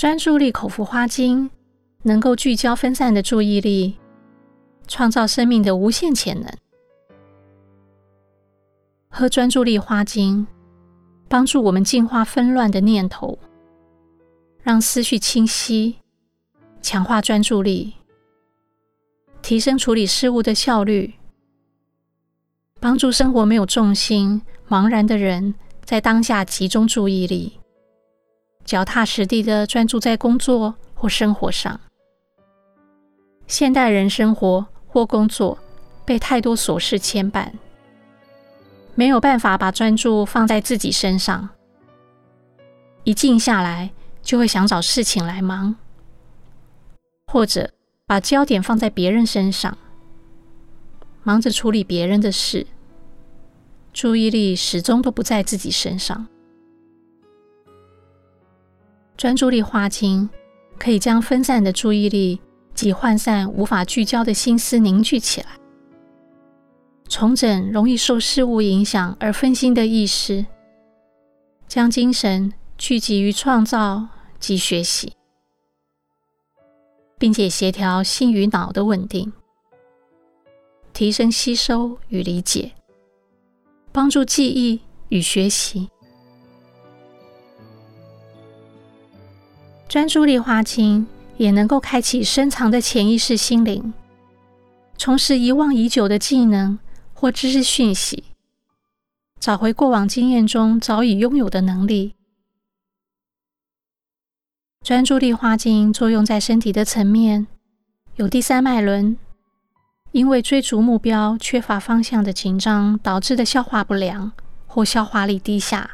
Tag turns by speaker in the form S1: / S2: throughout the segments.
S1: 专注力口服花精能够聚焦分散的注意力，创造生命的无限潜能。喝专注力花精，帮助我们净化纷乱的念头，让思绪清晰，强化专注力，提升处理事务的效率，帮助生活没有重心、茫然的人在当下集中注意力，脚踏实地的专注在工作或生活上。现代人生活或工作被太多琐事牵绊。没有办法把专注放在自己身上，一静下来就会想找事情来忙，或者把焦点放在别人身上，忙着处理别人的事，注意力始终都不在自己身上。专注力花精可以将分散的注意力及涣散无法聚焦的心思凝聚起来。重整容易受事物影响而分心的意识，将精神聚集于创造及学习，并且协调心与脑的稳定，提升吸收与理解，帮助记忆与学习。专注力花精也能够开启深藏的潜意识心灵，重拾遗忘已久的技能。或知识讯息，找回过往经验中早已拥有的能力。专注力花精作用在身体的层面，有第三脉轮，因为追逐目标缺乏方向的紧张导致的消化不良或消化力低下；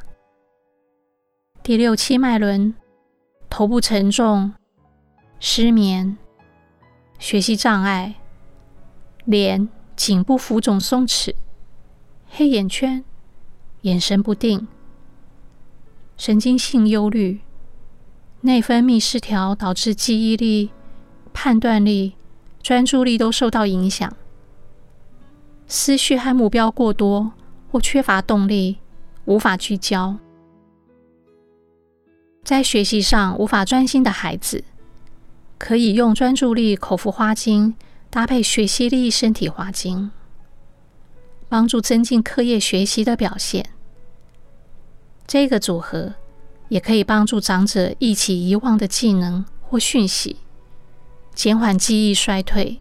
S1: 第六七脉轮，头部沉重、失眠、学习障碍、脸。颈部浮肿、松弛、黑眼圈、眼神不定、神经性忧虑、内分泌失调，导致记忆力、判断力、专注力都受到影响。思绪和目标过多或缺乏动力，无法聚焦。在学习上无法专心的孩子，可以用专注力口服花精。搭配学习力身体花精，帮助增进课业学习的表现。这个组合也可以帮助长者忆起遗忘的技能或讯息，减缓记忆衰退，